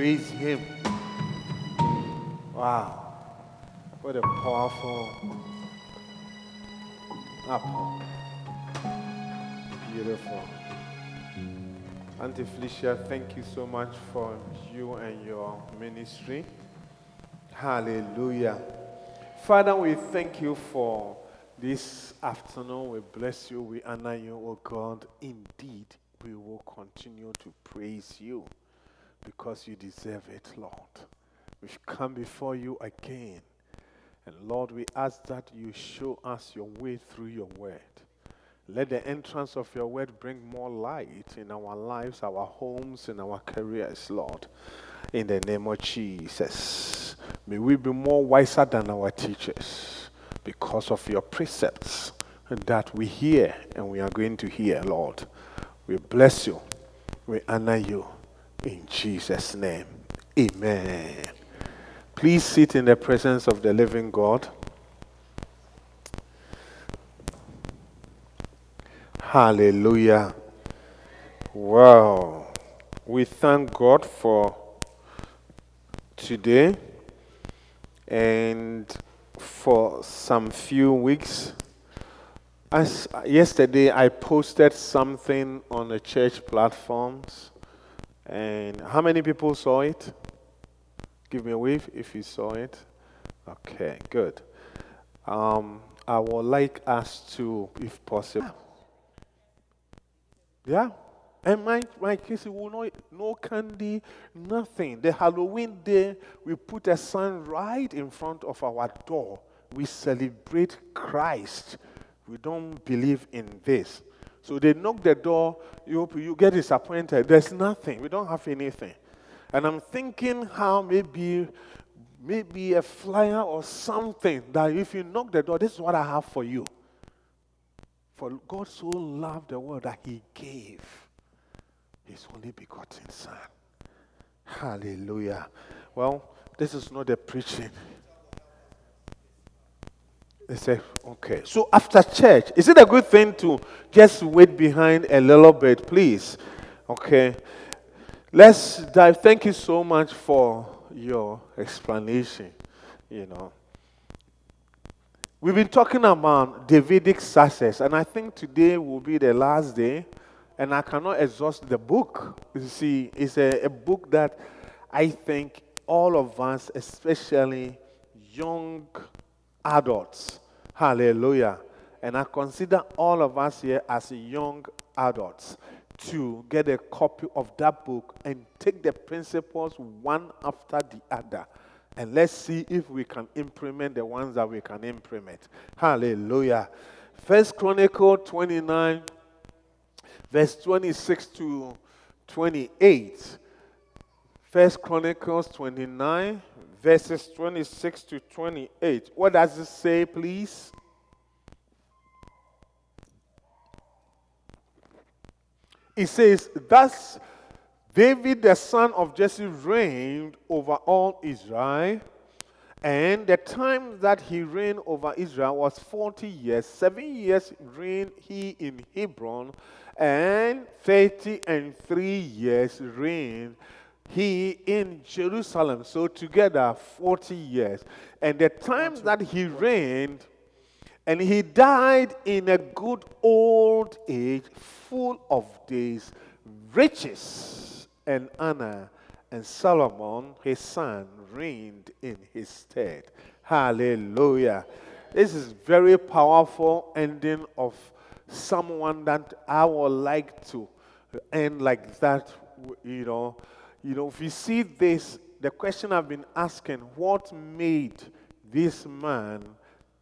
Praise Him. Wow. What a powerful apple. Beautiful. Auntie Felicia, thank you so much for you and your ministry. Hallelujah. Father, we thank you for this afternoon. We bless you. We honor you, oh God. Indeed, we will continue to praise you because you deserve it, Lord. We've come before you again. And Lord, we ask that you show us your way through your word. Let the entrance of your word bring more light in our lives, our homes, and our careers, Lord. In the name of Jesus. May we be more wiser than our teachers because of your precepts that we hear and we are going to hear, Lord. We bless you. We honor you. In Jesus' name. Amen. Please sit in the presence of the living God. Hallelujah. Wow. We thank God for today and for some few weeks. As yesterday, I posted something on the church platforms, and how many people saw it? Give me a wave if you saw it. Okay, good. Um, I would like us to, if possible. Yeah? And my, my kids will not, no candy, nothing. The Halloween day, we put a sign right in front of our door. We celebrate Christ. We don't believe in this. So they knock the door, you, you get disappointed. There's nothing. We don't have anything. And I'm thinking how maybe maybe a flyer or something that if you knock the door, this is what I have for you. For God so loved the world that he gave his only begotten Son. Hallelujah. Well, this is not the preaching. They say, okay. So after church, is it a good thing to just wait behind a little bit, please? Okay. Let's dive. Thank you so much for your explanation. You know, we've been talking about Davidic success, and I think today will be the last day and I cannot exhaust the book. You see, it's a, a book that I think all of us, especially young adults, hallelujah, and I consider all of us here as young adults to get a copy of that book and take the principles one after the other. And let's see if we can implement the ones that we can implement. Hallelujah. First Chronicle 29 verse 26 to 28. First Chronicles 29, verses 26 to 28. What does it say, please? It says, Thus David, the son of Jesse, reigned over all Israel. And the time that he reigned over Israel was 40 years. Seven years reigned he in Hebron, and thirty and three years reigned he in Jerusalem. So together, 40 years. And the time that he reigned, and he died in a good old age, full of days, riches and honor. And Solomon, his son, reigned in his stead. Hallelujah. This is very powerful ending of someone that I would like to end like that, you know. You know, if you see this, the question I've been asking, what made this man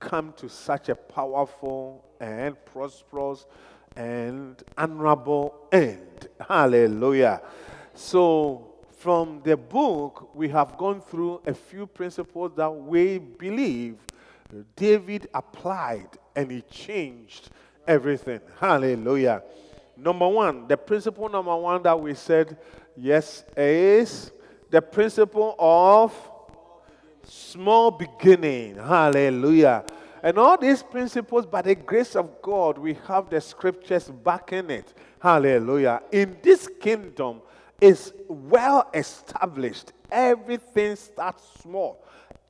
come to such a powerful and prosperous and honorable end? Hallelujah. So, from the book, we have gone through a few principles that we believe David applied and he changed everything. Hallelujah. Number one, the principle number one that we said, yes, is the principle of small beginning. Hallelujah. And all these principles, by the grace of God, we have the scriptures backing it. Hallelujah. In this kingdom, is well established. Everything starts small.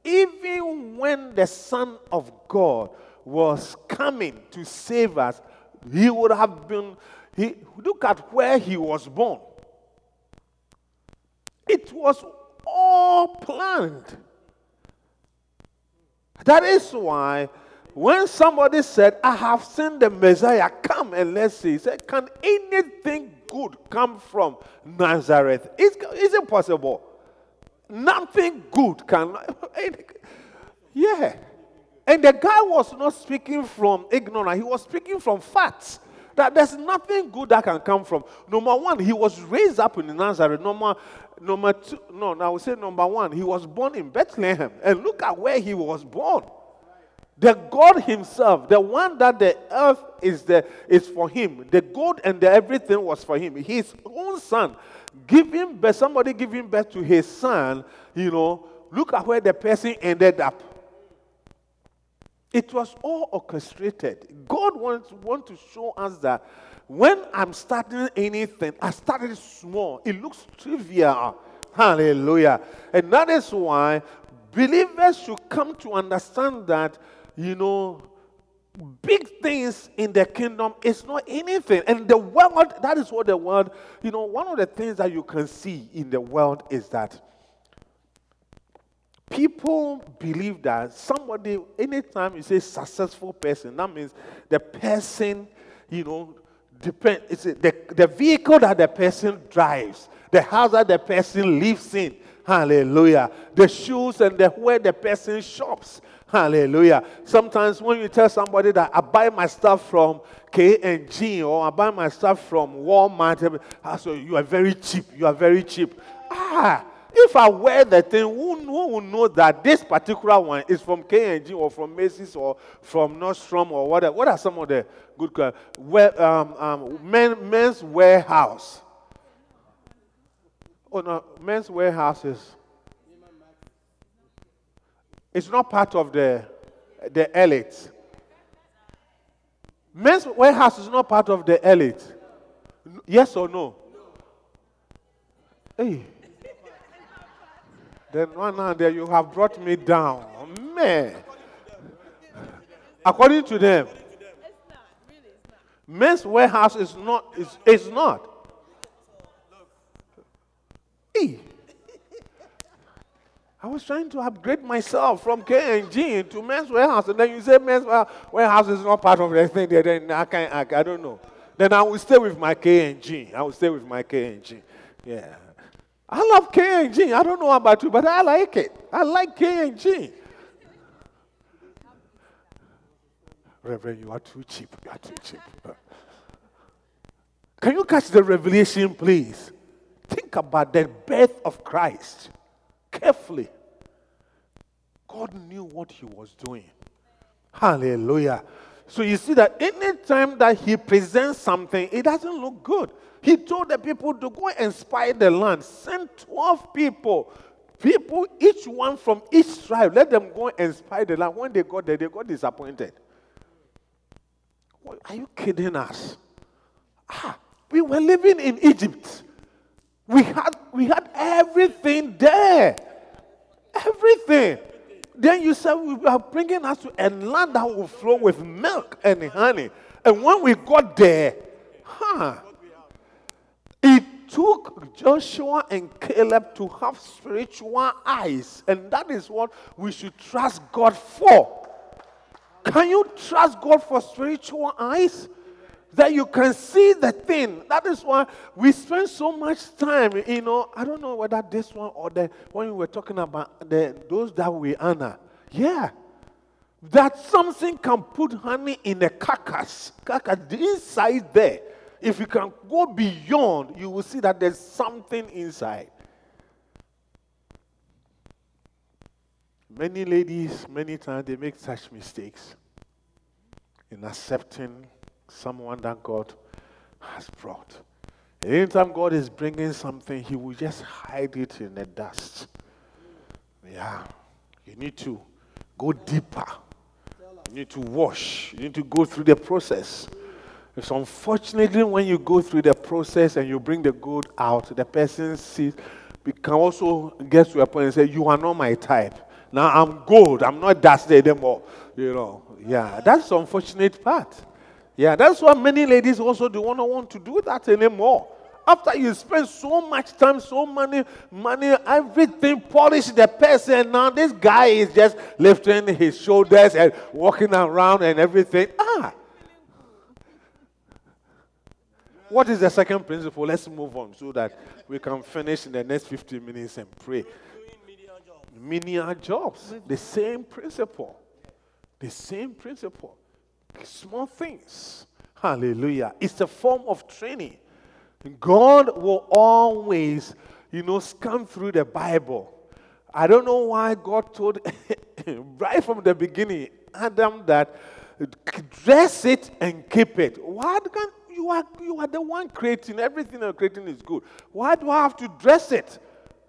Even when the Son of God was coming to save us, he would have been, he, look at where he was born. It was all planned. That is why when somebody said, I have seen the Messiah, come and let's see, he said, Can anything good come from Nazareth? Is, is it possible? Nothing good can. yeah. And the guy was not speaking from ignorance, he was speaking from facts. That there's nothing good that can come from. Number one, he was raised up in Nazareth. Number, number two, no, I would say number one, he was born in Bethlehem. And look at where he was born. The God Himself, the one that the earth is, the, is for Him, the gold and the everything was for Him. His own son, giving birth, somebody giving birth to his son, you know, look at where the person ended up. It was all orchestrated. God wants, want to show us that when I'm starting anything, I started small. It looks trivial. Hallelujah. And that is why believers should come to understand that, you know, big things in the kingdom is not anything. And the world, that is what the world, you know, one of the things that you can see in the world is that people believe that somebody, anytime you say successful person, that means the person, you know, depend, it's the, the vehicle that the person drives, the house that the person lives in. Hallelujah. The shoes and the where the person shops. Hallelujah. Sometimes when you tell somebody that I buy my stuff from K&G or I buy my stuff from Walmart, say, you are very cheap. You are very cheap. Ah, if I wear the thing, who, who will know that this particular one is from K&G or from Macy's or from Nordstrom or whatever? What are some of the good where, um, um, men, Men's Wearhouse? Oh no, Men's Wearhouses. It's not part of the the elite. Men's Wearhouse is not part of the elite. Yes or no? Hey. Then one hand there, you have brought me down. Man. According to them, Men's Wearhouse is not, is, is not. Hey. I was trying to upgrade myself from K&G to Men's Wearhouse, and then you say Men's Wearhouse is not part of the thing. Then I can't. I, I don't know. Then I will stay with my K&G. I will stay with my K&G. Yeah. I love K&G. I don't know about you, but I like it. I like K&G. Reverend, you are too cheap. You are too cheap. Can you catch the revelation, please? Think about the birth of Christ carefully. God knew what he was doing. Hallelujah. So you see that anytime that he presents something, it doesn't look good. He told the people to go and spy the land. Send 12 people. People, each one from each tribe, let them go and spy the land. When they got there, they got disappointed. Are you kidding us? Ah, we were living in Egypt. We had, we had everything there. Everything. Then you said we are bringing us to a land that will flow with milk and honey. And when we got there, huh? Took Joshua and Caleb to have spiritual eyes. And that is what we should trust God for. Can you trust God for spiritual eyes? that you can see the thing. That is why we spend so much time, you know. I don't know whether this one or the when we were talking about the those that we honor. Yeah. That something can put honey in a carcass. Carcass, inside there. If you can go beyond, you will see that there's something inside. Many ladies, many times, they make such mistakes in accepting someone that God has brought. anytime God is bringing something, He will just hide it in the dust. Yeah. You need to go deeper. You need to wash. You need to go through the process. It's unfortunately when you go through the process and you bring the gold out, the person sees, can also get to a point and say, You are not my type. Now I'm gold. I'm not dusty anymore. You know, yeah, that's the unfortunate part. Yeah, that's why many ladies also do not want to do that anymore. After you spend so much time, so many money, everything, polish the person. Now this guy is just lifting his shoulders and walking around and everything. Ah. What is the second principle? Let's move on so that we can finish in the next 15 minutes and pray. Menial jobs. The same principle. The same principle. Small things. Hallelujah. It's a form of training. God will always, you know, scan through the Bible. I don't know why God told right from the beginning Adam that dress it and keep it. Why can't you are you are the one creating everything you're creating is good. Why do I have to dress it?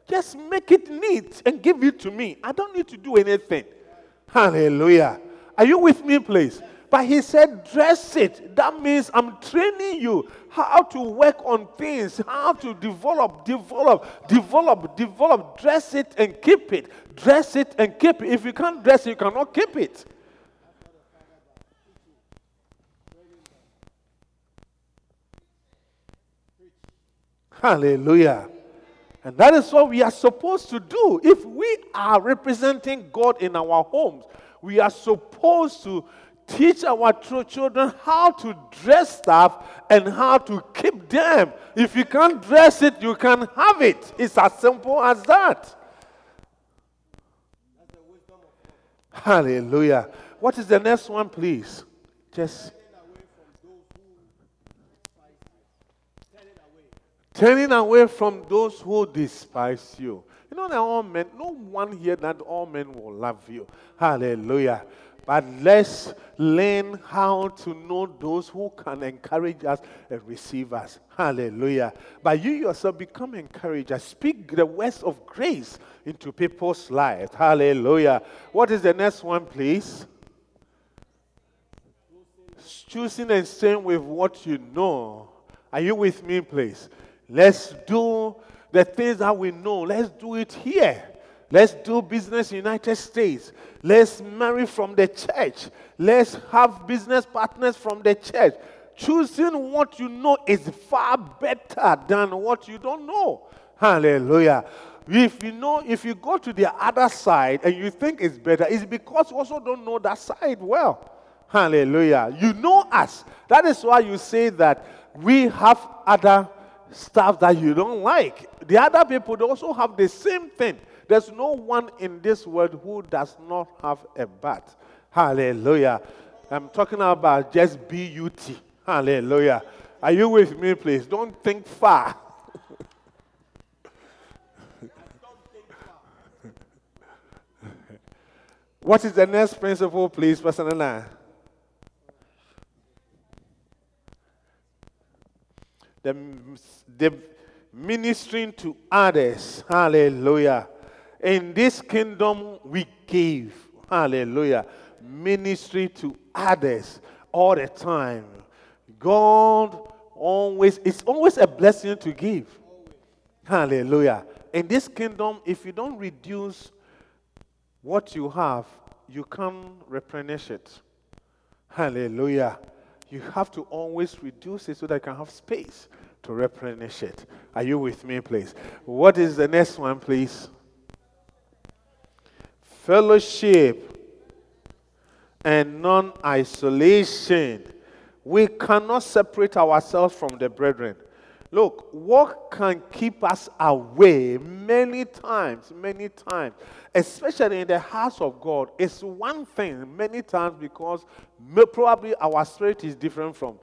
Just make it neat and give it to me. I don't need to do anything. Hallelujah. Are you with me, please? But he said, dress it. That means I'm training you how to work on things, how to develop, develop, develop, develop. Dress it and keep it. Dress it and keep it. If you can't dress it, you cannot keep it. Hallelujah. And that is what we are supposed to do. If we are representing God in our homes, we are supposed to teach our children how to dress stuff and how to keep them. If you can't dress it, you can have it. It's as simple as that. Hallelujah. What is the next one, please? Just turning away from those who despise you. You know that all men, no one here that all men will love you. Hallelujah. But let's learn how to know those who can encourage us and receive us. Hallelujah. But you yourself become encourager. Speak the words of grace into people's lives. Hallelujah. What is the next one, please? Choosing and staying with what you know. Are you with me, please? Let's do the things that we know. Let's do it here. Let's do business United States. Let's marry from the church. Let's have business partners from the church. Choosing what you know is far better than what you don't know. Hallelujah. If you know, if you go to the other side and you think it's better, it's because you also don't know that side well. Hallelujah. You know us. That is why you say that we have other stuff that you don't like. The other people also have the same thing. There's no one in this world who does not have a bat. Hallelujah. I'm talking about just B-U-T. Hallelujah. Are you with me, please? Don't think far. what is the next principle, please, Pastor Nana? The, the ministering to others. Hallelujah. In this kingdom, we give, hallelujah, ministry to others all the time. God always, it's always a blessing to give. Hallelujah. In this kingdom, if you don't reduce what you have, you can't replenish it. Hallelujah. You have to always reduce it so that you can have space to replenish it. Are you with me, please? What is the next one, please? fellowship and non isolation. We cannot separate ourselves from the brethren. Look, what can keep us away many times, many times, especially in the house of God, is one thing many times because probably our spirit is different from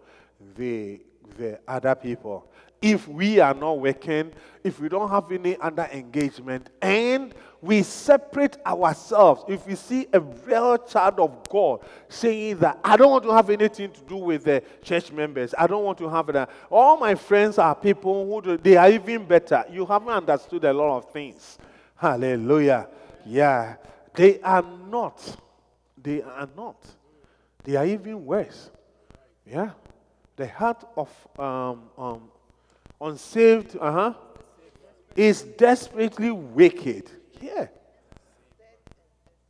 the, the other people if we are not working, if we don't have any other engagement, and we separate ourselves. If we see a real child of God saying that I don't want to have anything to do with the church members, I don't want to have that. All my friends are people who do, they are even better. You haven't understood a lot of things. Hallelujah. Yeah. They are not. They are not. They are even worse. Yeah. The heart of um, um, unsaved uh-huh, is desperately wicked. Yeah.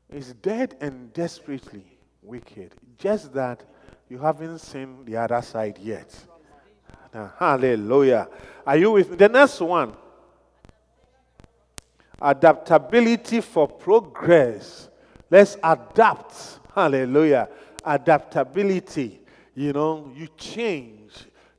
It's dead and desperately wicked. Just that you haven't seen the other side yet. Now, hallelujah. Are you with me? The next one adaptability for progress. Let's adapt. Hallelujah. Adaptability. You know, you change.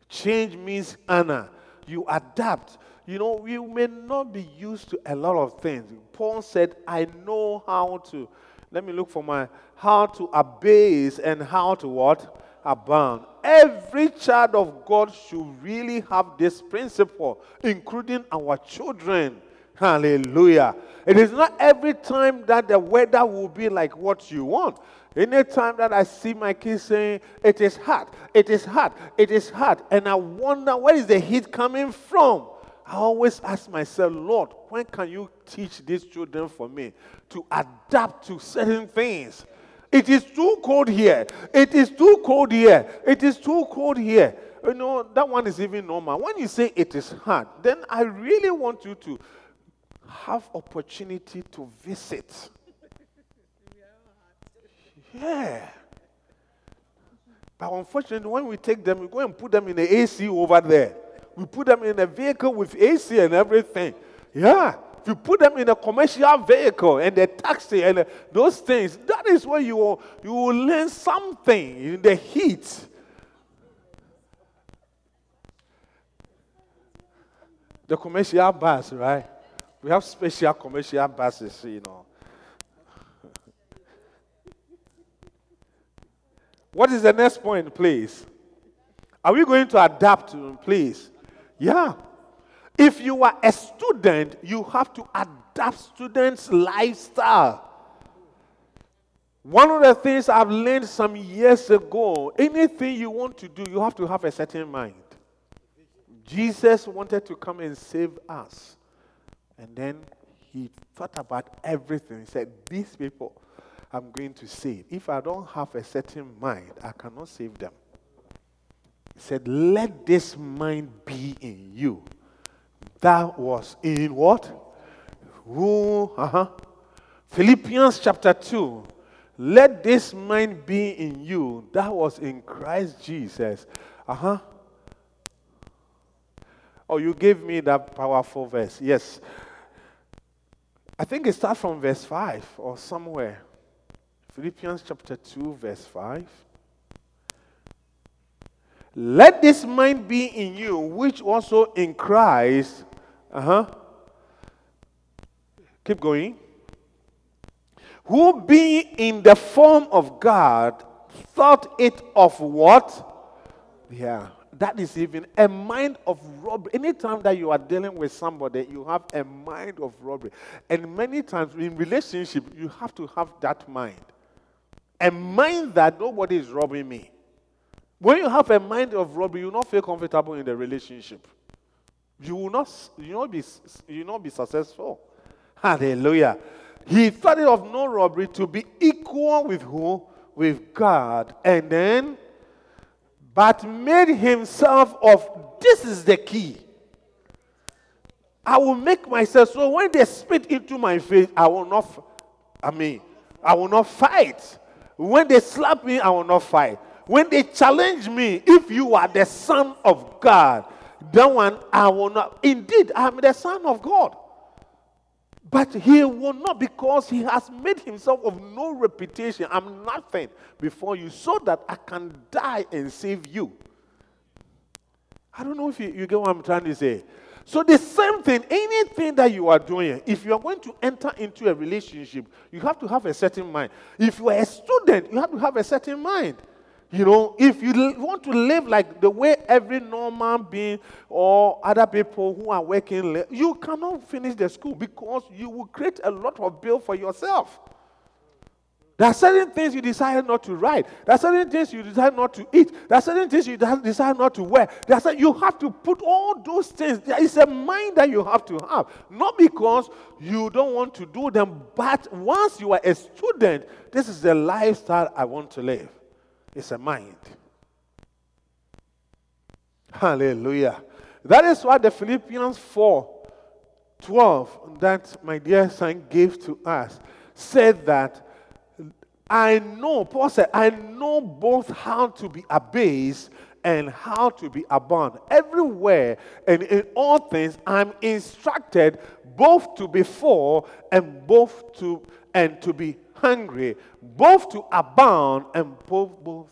Change means honor. You adapt. You know, you may not be used to a lot of things. Paul said, I know how to, let me look for my, how to abase and how to what? Abound. Every child of God should really have this principle, including our children. Hallelujah. It is not every time that the weather will be like what you want. Anytime that I see my kids saying, It is hot, it is hot, it is hot, and I wonder where is the heat coming from? I always ask myself, Lord, when can you teach these children for me to adapt to certain things? It is too cold here. It is too cold here. It is too cold here. You know, that one is even normal. When you say it is hard, then I really want you to have opportunity to visit. Yeah. But unfortunately, when we take them, we go and put them in the AC over there. We put them in a vehicle with AC and everything. Yeah. If you put them in a commercial vehicle and the taxi and the, those things, that is where you will, you will learn something in the heat. The commercial bus, right? We have special commercial buses, you know. What is the next point, please? Are we going to adapt, please? Yeah. If you are a student, you have to adapt students' lifestyle. One of the things I've learned some years ago anything you want to do, you have to have a certain mind. Jesus wanted to come and save us. And then he thought about everything. He said, These people I'm going to save. If I don't have a certain mind, I cannot save them. He said, Let this mind be in you. That was in what? Who? Uh-huh. Philippians chapter 2. Let this mind be in you. That was in Christ Jesus. Uh huh. Oh, you gave me that powerful verse. Yes. I think it starts from verse 5 or somewhere. Philippians chapter 2, verse 5. Let this mind be in you, which also in Christ. Uh huh. Keep going. Who being in the form of God thought it of what? Yeah that is even a mind of robbery. Anytime that you are dealing with somebody, you have a mind of robbery. And many times in relationship, you have to have that mind. A mind that nobody is robbing me. When you have a mind of robbery, you will not feel comfortable in the relationship. You will not, you will not, be, you will not be successful. Hallelujah. He it of no robbery to be equal with who? With God. And then but made himself of this is the key. I will make myself so when they spit into my face, I will not, I mean, I will not fight. When they slap me, I will not fight. When they challenge me, if you are the Son of God, that one I will not. Indeed, I am the Son of God. But he will not because he has made himself of no reputation. I'm nothing before you so that I can die and save you. I don't know if you, you get what I'm trying to say. So, the same thing, anything that you are doing, if you are going to enter into a relationship, you have to have a certain mind. If you are a student, you have to have a certain mind. You know, if you want to live like the way every normal being or other people who are working, you cannot finish the school because you will create a lot of bill for yourself. There are certain things you decide not to write. There are certain things you decide not to eat. There are certain things you decide not to wear. There are you have to put all those things. There is a mind that you have to have. Not because you don't want to do them, but once you are a student, this is the lifestyle I want to live. It's a mind. Hallelujah. That is why the Philippians 4 12 that my dear son gave to us said that I know, Paul said, I know both how to be abased and how to be abound. Everywhere and in all things, I'm instructed both to be full and both to and to be hungry, both to abound and both both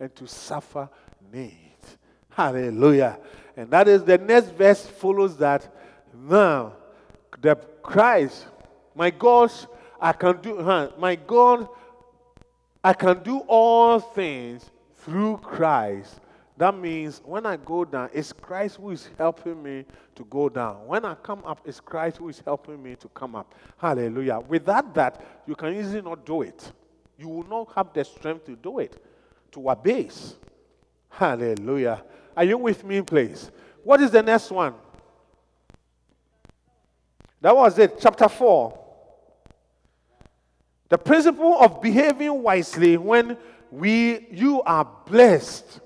and to suffer need. Hallelujah. And that is the next verse follows that. Now, the Christ, my God, I can do, huh, my God, I can do all things through Christ. That means when I go down, it's Christ who is helping me to go down. When I come up, it's Christ who is helping me to come up. Hallelujah. Without that, you can easily not do it. You will not have the strength to do it, to abase. Hallelujah. Are you with me, please? What is the next one? That was it, chapter 4. The principle of behaving wisely when we you are blessed.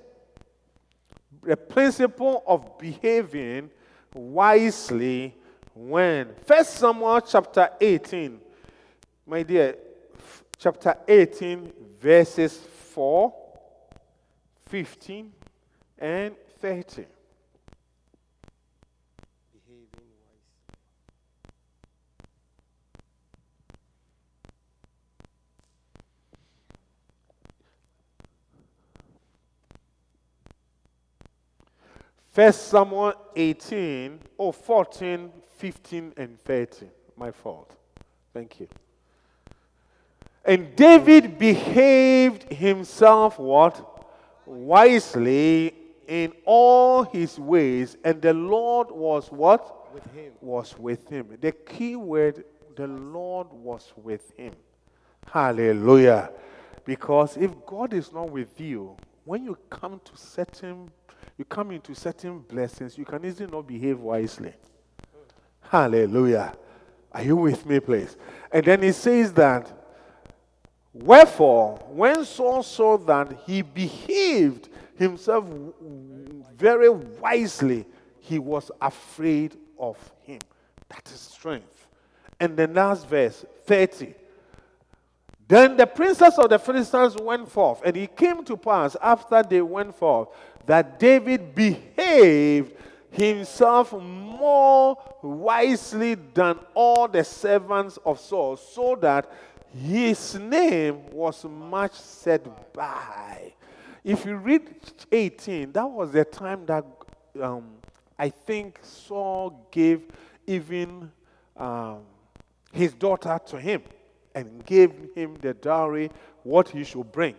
The principle of behaving wisely when First Samuel chapter 18, my dear, chapter 18, verses 4, 15, and 30. First Samuel 18, oh, 14, 15, and 30. My fault. Thank you. And David behaved himself what? Wisely in all his ways, and the Lord was what? With him. Was with him. The key word, the Lord was with him. Hallelujah. Because if God is not with you, when you come to certain you come into certain blessings, you can easily not behave wisely. Hallelujah. Are you with me, please? And then he says that, Wherefore, when Saul saw that he behaved himself very wisely, he was afraid of him. That is strength. And the last verse, 30. Then the princes of the Philistines went forth, and it came to pass after they went forth that David behaved himself more wisely than all the servants of Saul, so that his name was much said by. If you read 18, that was the time that um, I think Saul gave even um, his daughter to him and gave him the dowry, what he should bring.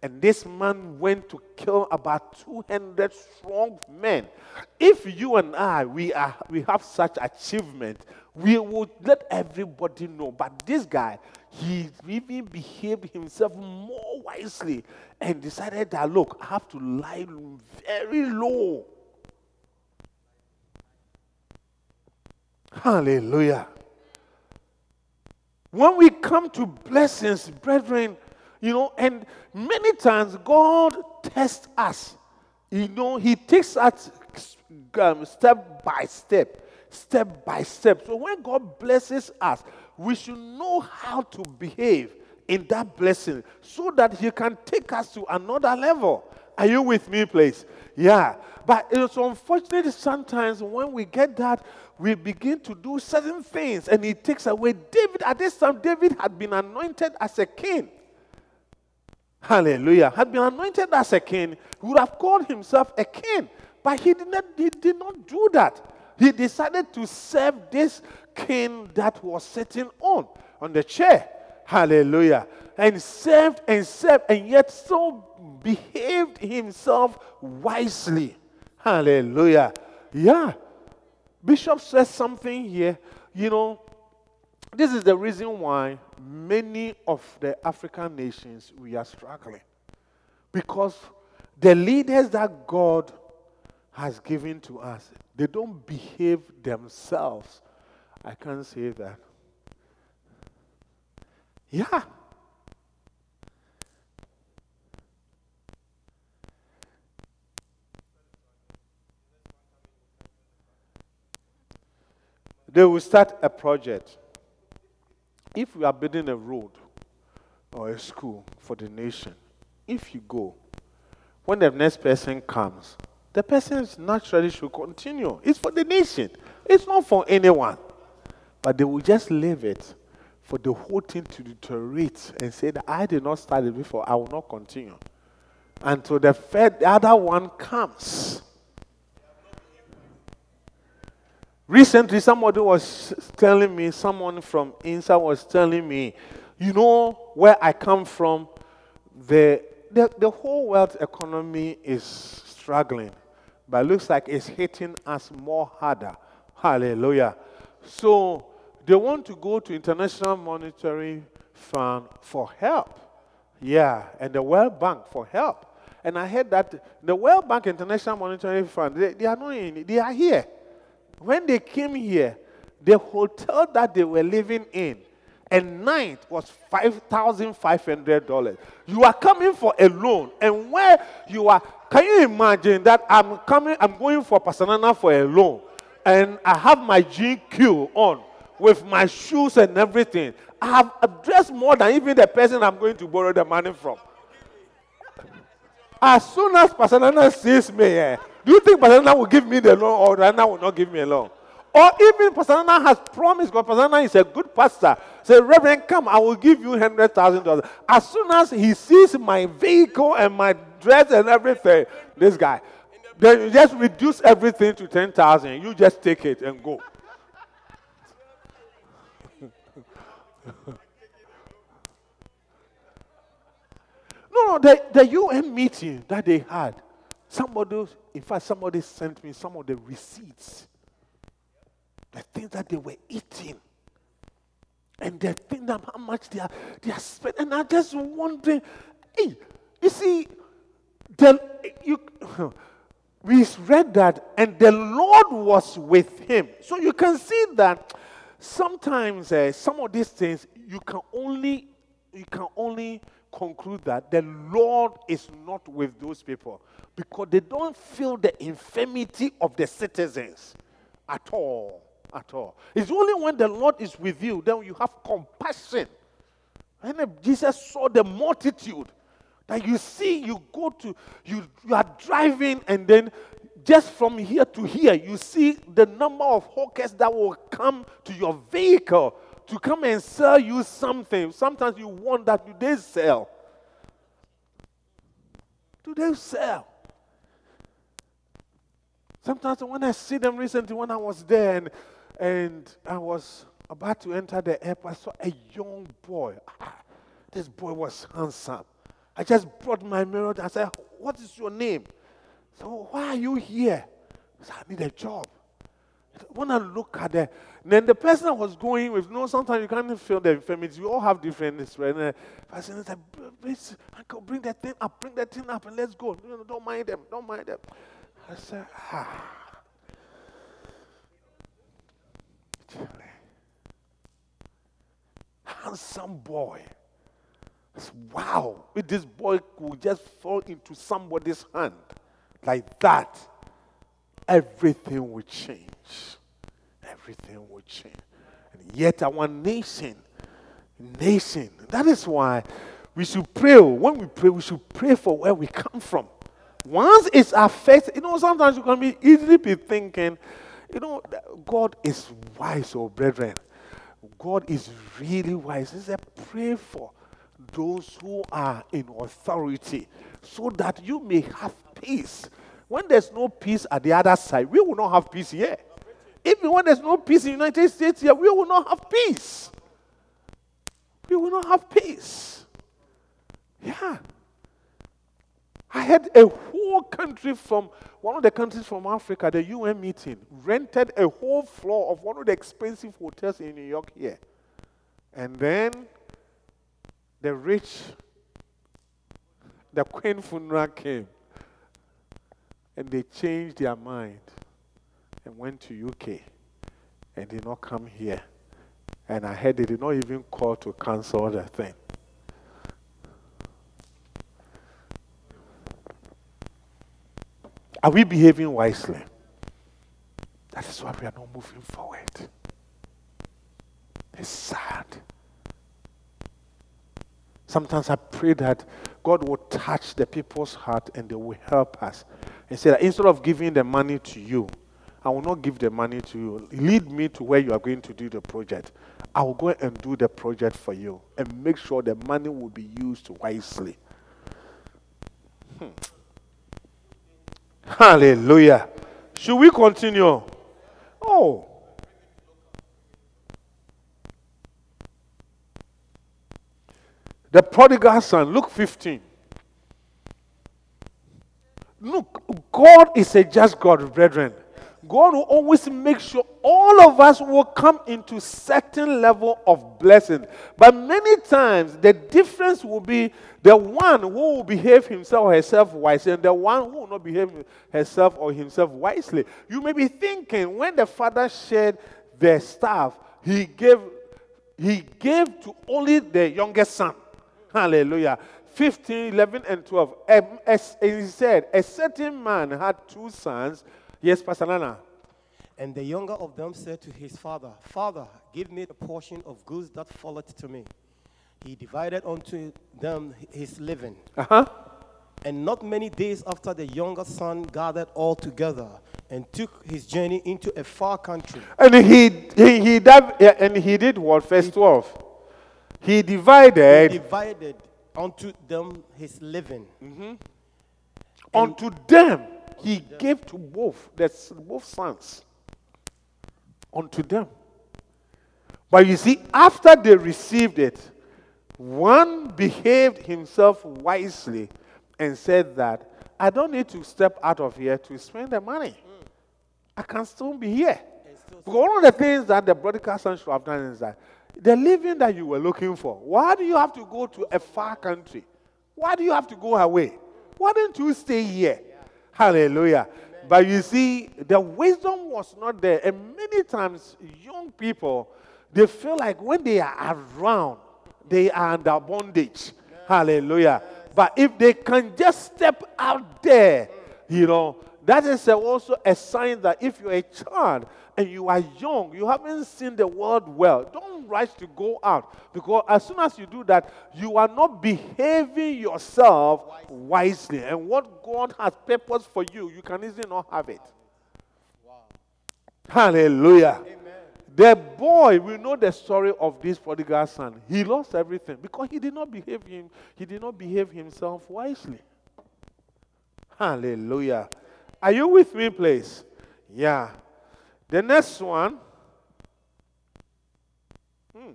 And this man went to kill about 200 strong men. If you and I, we, are, we have such achievement, we would let everybody know. But this guy, he even behaved himself more wisely and decided that, look, I have to lie very low. Hallelujah. When we come to blessings, brethren, you know, and many times God tests us. You know, He takes us um, step by step, step by step. So when God blesses us, we should know how to behave in that blessing so that He can take us to another level. Are you with me, please? Yeah. But it's unfortunate sometimes when we get that, we begin to do certain things and He takes away. David, at this time, David had been anointed as a king. Hallelujah. Had been anointed as a king, he would have called himself a king. But he did not, he did not do that. He decided to serve this king that was sitting on, on the chair. Hallelujah. And served and served, and yet so behaved himself wisely. Hallelujah. Yeah. Bishop says something here. You know, this is the reason why many of the African nations we are struggling. Because the leaders that God has given to us, they don't behave themselves. I can't say that. Yeah. They will start a project. If we are building a road or a school for the nation, if you go, when the next person comes, the person naturally should continue. It's for the nation, it's not for anyone. But they will just leave it for the whole thing to deteriorate and say that I did not start it before, I will not continue. Until the, the other one comes. Recently, somebody was telling me, someone from INSA was telling me, you know where I come from, the, the, the whole world economy is struggling, but it looks like it's hitting us more harder. Hallelujah. So they want to go to International Monetary Fund for help. Yeah, and the World Bank for help. And I heard that the World Bank International Monetary Fund, they, they are not in, they are here. When they came here, the hotel that they were living in, a night was $5,500. You are coming for a loan, and where you are, can you imagine that I'm coming, I'm going for Pasanana for a loan, and I have my GQ on with my shoes and everything. I have addressed more than even the person I'm going to borrow the money from. As soon as Pasanana sees me, eh, do you think Pastor will give me the loan or Nana will not give me a loan? Or even Pastor has promised, because Pastor is a good pastor. Say, Reverend, come, I will give you $100,000. As soon as he sees my vehicle and my dress and everything, this guy, then you just reduce everything to 10,000. You just take it and go. no, no, the, the UN meeting that they had, Somebody, in fact, somebody sent me some of the receipts, the things that they were eating, and the thing that how much they are they are spending. And I just wondering, hey, you see, the you we read that, and the Lord was with him. So you can see that sometimes uh, some of these things you can only you can only conclude that the Lord is not with those people because they don't feel the infirmity of the citizens at all. At all. It's only when the Lord is with you then you have compassion. And Jesus saw the multitude that you see, you go to, you, you are driving, and then just from here to here, you see the number of hawkers that will come to your vehicle to come and sell you something. Sometimes you want that, do they sell? Do they sell? Sometimes when I see them recently, when I was there and, and I was about to enter the airport, I saw a young boy. Ah, this boy was handsome. I just brought my mirror and I said, What is your name? So, why are you here? I said, I need a job. When I look at the, then the person I was going with, you know, sometimes you can't feel the infirmity. We all have different experiences. Person said, please, uncle, bring that thing up, bring that thing up, and let's go. don't mind them, don't mind them. I said, ah. Handsome boy. Said, wow, if this boy could just fall into somebody's hand like that, everything would change. Everything will change. And yet, our nation, nation, that is why we should pray. When we pray, we should pray for where we come from. Once it's affected, you know, sometimes you can be easily be thinking, you know, God is wise, oh brethren. God is really wise. He said, pray for those who are in authority so that you may have peace. When there's no peace at the other side, we will not have peace here. Even when there's no peace in the United States here, we will not have peace. We will not have peace. Yeah. I had a whole country from one of the countries from Africa, the UN meeting, rented a whole floor of one of the expensive hotels in New York here. And then the rich, the Queen funeral came. And they changed their mind and went to UK and did not come here. And I heard they did not even call to cancel the thing. Are we behaving wisely? That is why we are not moving forward. It's sad. Sometimes I pray that God will touch the people's heart and they will help us. And say that instead of giving the money to you, I will not give the money to you. Lead me to where you are going to do the project. I will go and do the project for you and make sure the money will be used wisely. Hmm. Hallelujah. Should we continue? Oh. The prodigal son, Luke 15. Look, God is a just God, brethren. God will always make sure all of us will come into certain level of blessing. But many times the difference will be the one who will behave himself or herself wisely and the one who will not behave herself or himself wisely. You may be thinking when the father shared the staff, he gave he gave to only the youngest son. Hallelujah. 15, 11, and 12. Um, As he said, a certain man had two sons. Yes, Pastor Nana. And the younger of them said to his father, Father, give me the portion of goods that falleth to me. He divided unto them his living. Uh-huh. And not many days after, the younger son gathered all together and took his journey into a far country. And he he, he did, and he did what? Verse 12. He divided. He divided unto them his living. Mm-hmm. Unto them he gave to both, that's both sons. Unto them. But you see, after they received it, one behaved himself wisely and said that I don't need to step out of here to spend the money. I can still be here. Because one of the things that the son should have done is that the living that you were looking for, why do you have to go to a far country? Why do you have to go away? Why don't you stay here? Hallelujah. Amen. But you see, the wisdom was not there. And many times, young people, they feel like when they are around, they are under bondage. Hallelujah. But if they can just step out there, you know, that is also a sign that if you're a child and you are young, you haven't seen the world well, don't rush to go out. Because as soon as you do that, you are not behaving yourself wisely. And what God has purpose for you, you can easily not have it. Hallelujah. Amen. The boy, we know the story of this prodigal son. He lost everything because he did not behave him, he did not behave himself wisely. Hallelujah. Are you with me, please? Yeah. The next one. Hmm.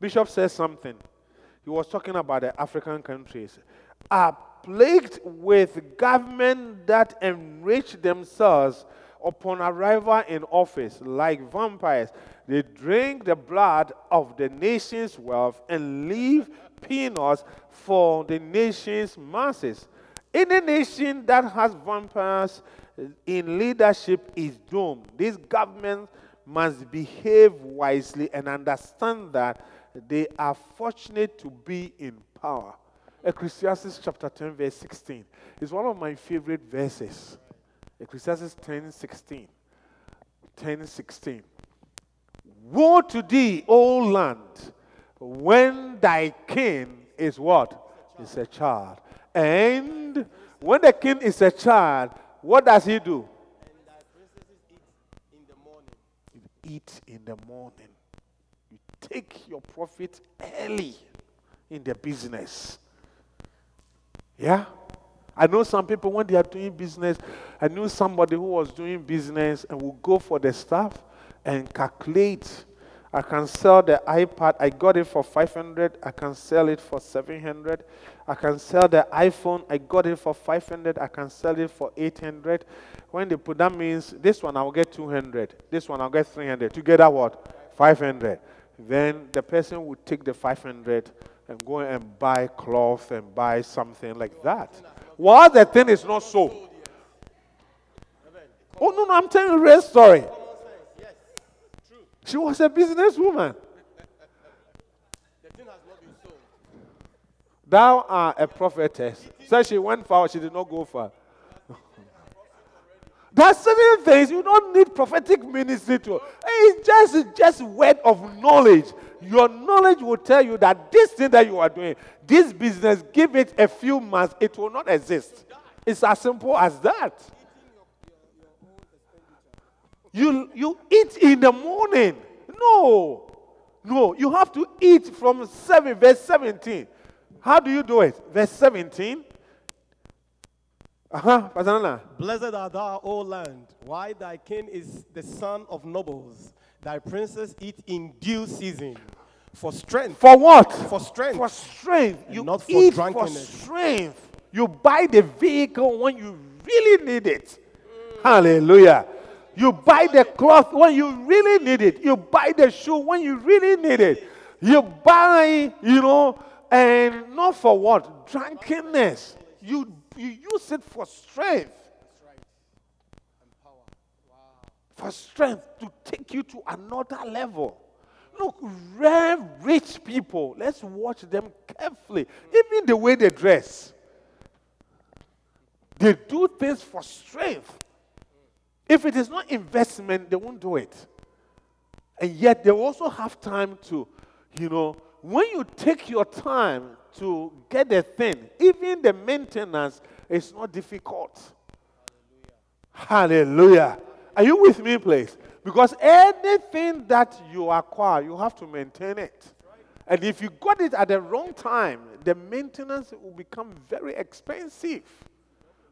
Bishop says something. He was talking about the African countries are plagued with government that enrich themselves upon arrival in office like vampires. They drink the blood of the nation's wealth and leave peanuts for the nation's masses. Any nation that has vampires in leadership is doomed. This government must behave wisely and understand that they are fortunate to be in power. Ecclesiastes chapter 10, verse 16 is one of my favorite verses. Ecclesiastes 10, 16. 10, 16. Woe to thee, O land, when thy king is what? Is a child. And when the king is a child, what does he do? eat. You eat in the morning. You take your profit early in the business. Yeah? I know some people when they are doing business, I knew somebody who was doing business and would go for the stuff and calculate I can sell the iPad. I got it for 500. I can sell it for 700. I can sell the iPhone. I got it for 500. I can sell it for 800. When they put that means this one I'll get 200. This one I'll get 300. Together what? 500. Then the person would take the 500 and go and buy cloth and buy something like that. While the thing is not so. Oh no, no, I'm telling you real story. She was a businesswoman. Thou art a prophetess. So she went far, she did not go far. There are certain things you don't need prophetic ministry to. It's just just word of knowledge. Your knowledge will tell you that this thing that you are doing, this business, give it a few months, it will not exist. It's as simple as that. You, you eat in the morning. No. No. You have to eat from 7, verse 17. How do you do it? Verse 17. Uh-huh. Blessed art thou, O land, why thy king is the son of nobles. Thy princes eat in due season. For strength. For what? For strength. For strength. And you not for eat drunkenness. for strength. You buy the vehicle when you really need it. Hallelujah. You buy the cloth when you really need it. You buy the shoe when you really need it. You buy, you know, and not for what? Drunkenness. You you use it for strength. For strength to take you to another level. Look, rare rich people, let's watch them carefully. Even the way they dress. They do things for strength. If it is not investment, they won't do it. And yet they also have time to, you know, when you take your time to get a thing, even the maintenance is not difficult. Hallelujah. Hallelujah. Are you with me, please? Because anything that you acquire, you have to maintain it. And if you got it at the wrong time, the maintenance will become very expensive.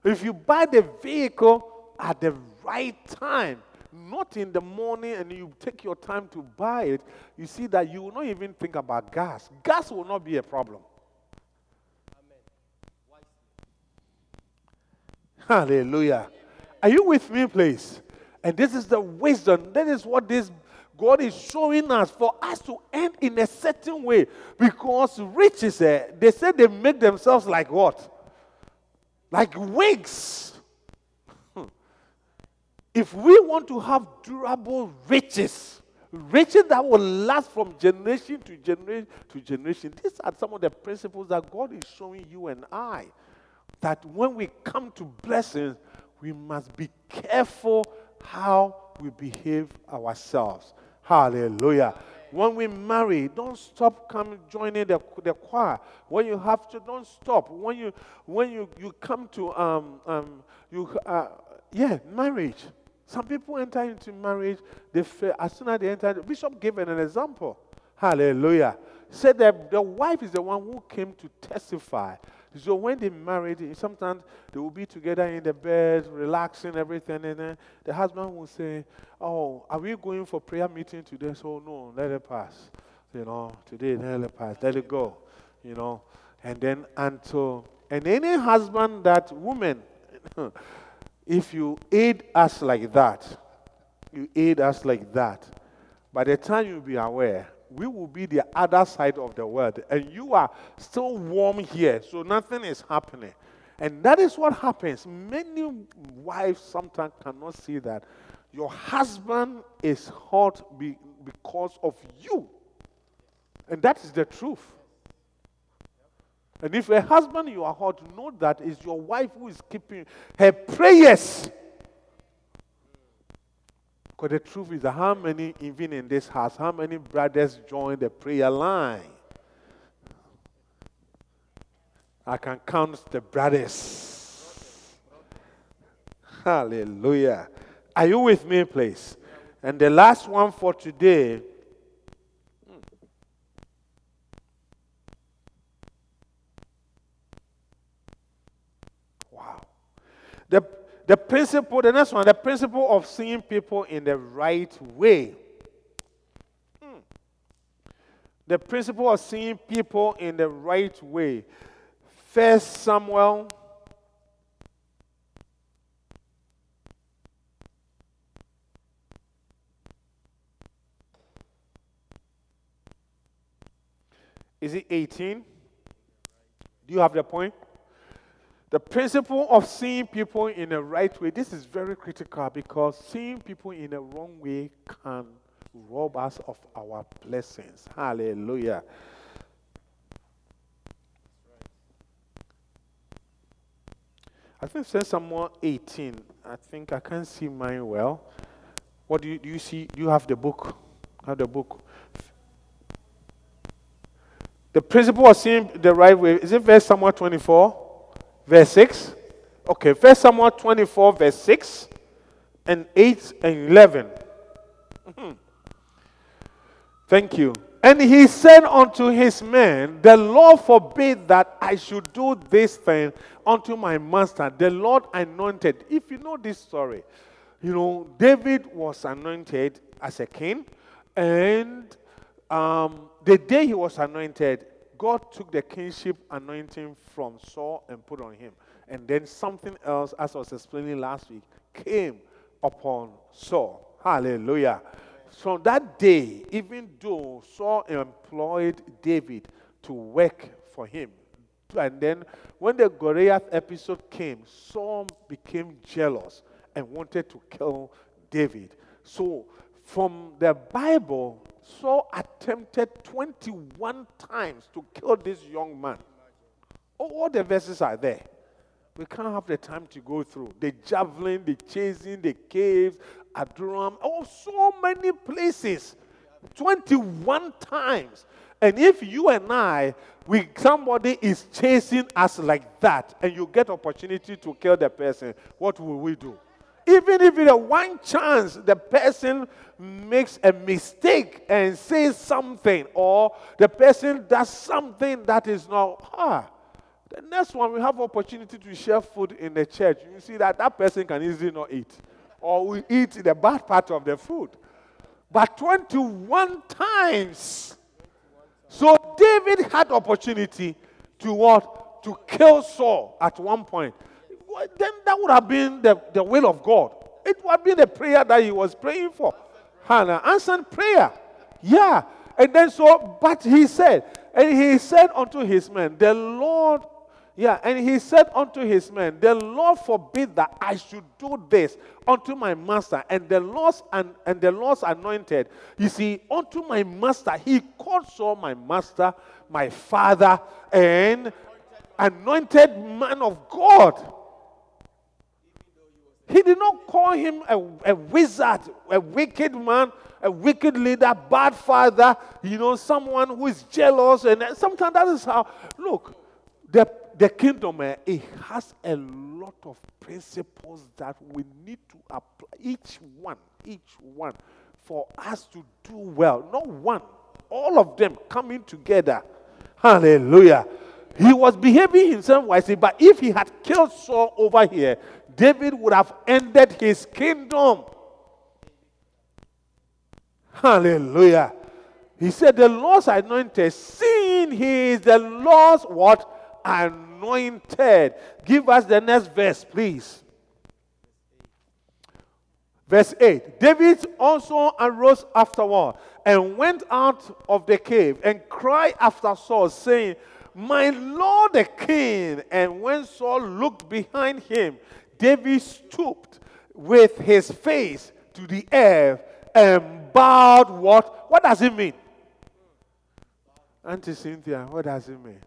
If you buy the vehicle at the right time, not in the morning, and you take your time to buy it, you see that you will not even think about gas. Gas will not be a problem. Hallelujah. Are you with me, please? And this is the wisdom. That is what this God is showing us for us to end in a certain way. Because riches, eh, they say they make themselves like what? Like wigs. If we want to have durable riches, riches that will last from generation to generation to generation, these are some of the principles that God is showing you and I that when we come to blessings, we must be careful how we behave ourselves. Hallelujah. When we marry, don't stop coming joining the, the choir. When you have to, don't stop. When you when you, you come to um um you uh, yeah marriage. Some people enter into marriage. They fail. as soon as they enter. The bishop gave an example. Hallelujah. Said that the wife is the one who came to testify so when they married, sometimes they will be together in the bed, relaxing, everything, and then the husband will say, "Oh, are we going for prayer meeting today?" So no, let it pass. You know, today let it pass, let it go. You know, and then until and any husband that woman, if you aid us like that, you aid us like that. By the time you be aware, we will be the other side of the world. And you are still warm here, so nothing is happening. And that is what happens. Many wives sometimes cannot see that your husband is hot be, because of you. And that is the truth. And if a husband you are hot, know that it's your wife who is keeping her prayers because the truth is how many, even in this house, how many brothers join the prayer line? I can count the brothers. Hallelujah. Are you with me, please? And the last one for today. The the principle, the next one, the principle of seeing people in the right way. Hmm. The principle of seeing people in the right way. First Samuel. Is it 18? Do you have the point? The principle of seeing people in the right way, this is very critical because seeing people in the wrong way can rob us of our blessings. Hallelujah. I think since Psalm 18, I think I can't see mine well. What do you, do you see? Do you have the book? Have the book. The principle of seeing the right way. Is it verse Samuel 24? Verse 6? Okay, First Samuel 24, verse 6 and 8 and 11. Mm-hmm. Thank you. And he said unto his men, The Lord forbid that I should do this thing unto my master. The Lord anointed. If you know this story, you know, David was anointed as a king, and um, the day he was anointed, God took the kingship anointing from Saul and put on him. And then something else, as I was explaining last week, came upon Saul. Hallelujah. So that day, even though Saul employed David to work for him, and then when the Goliath episode came, Saul became jealous and wanted to kill David. So, from the Bible, Saul attempted 21 times to kill this young man. All the verses are there. We can't have the time to go through. The javelin, the chasing, the caves, Adullam, oh, so many places. 21 times. And if you and I, we, somebody is chasing us like that, and you get opportunity to kill the person, what will we do? Even if it's a one chance the person makes a mistake and says something, or the person does something that is not, ah, the next one we have opportunity to share food in the church. You see that that person can easily not eat or we eat the bad part of the food. But 21 times. So David had opportunity to what? To kill Saul at one point. Then that would have been the, the will of God. It would have been the prayer that he was praying for. Hannah answered prayer. Yeah. And then so, but he said, and he said unto his men, The Lord yeah, and he said unto his men, The Lord forbid that I should do this unto my master, and the Lord's and, and the Lord's anointed. You see, unto my master, he called Saul my master, my father, and anointed man of God. He did not call him a, a wizard, a wicked man, a wicked leader, bad father, you know, someone who is jealous. And sometimes that is how, look, the the kingdom, eh, it has a lot of principles that we need to apply. Each one, each one, for us to do well. Not one, all of them coming together. Hallelujah. He was behaving himself wisely, but if he had killed Saul over here, David would have ended his kingdom. Hallelujah. He said, The Lord's anointed, seeing he is the Lord's what? anointed. Give us the next verse, please. Verse 8 David also arose afterward and went out of the cave and cried after Saul, saying, My Lord the king. And when Saul looked behind him, David stooped with his face to the earth and bowed what? What does it mean? Auntie Cynthia, what does it mean?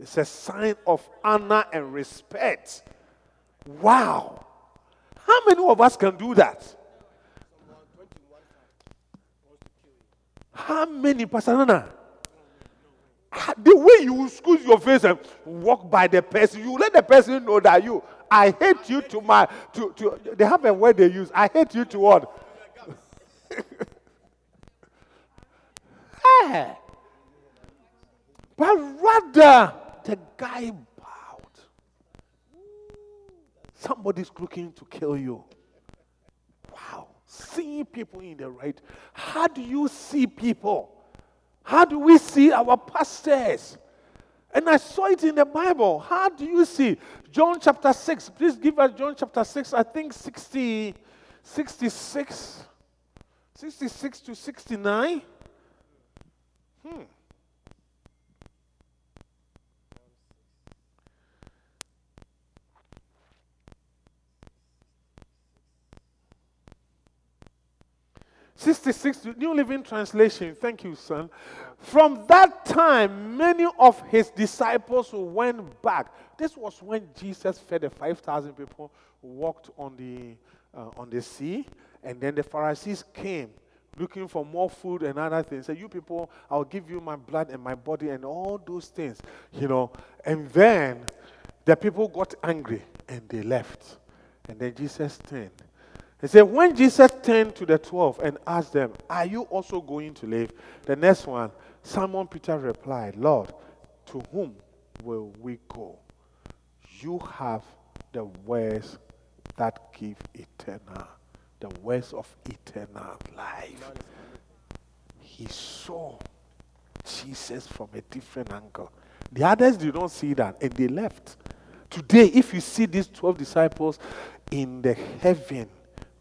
It's a sign of honor and respect. Wow. How many of us can do that? How many, Pastor Nana? The way you squeeze your face and walk by the person, you let the person know that you, I hate you to my, to, to they have a word they use. I hate you to what? hey. Eh. But rather, the guy bowed. Somebody's looking to kill you. Wow. Seeing people in the right. How do you see people? How do we see our pastors? And I saw it in the Bible. How do you see? John chapter 6. Please give us John chapter 6, I think 60, 66, 66 to 69. Hmm. 66, New Living Translation. Thank you, son. From that time, many of his disciples went back. This was when Jesus fed the 5,000 people, walked on the, uh, on the sea, and then the Pharisees came looking for more food and other things. Say, you people, I'll give you my blood and my body and all those things, you know. And then the people got angry and they left. And then Jesus turned. He said, when Jesus turned to the 12 and asked them, Are you also going to leave? The next one, Simon Peter replied, Lord, to whom will we go? You have the words that give eternal the words of eternal life. He saw Jesus from a different angle. The others did not see that and they left. Today, if you see these 12 disciples in the heaven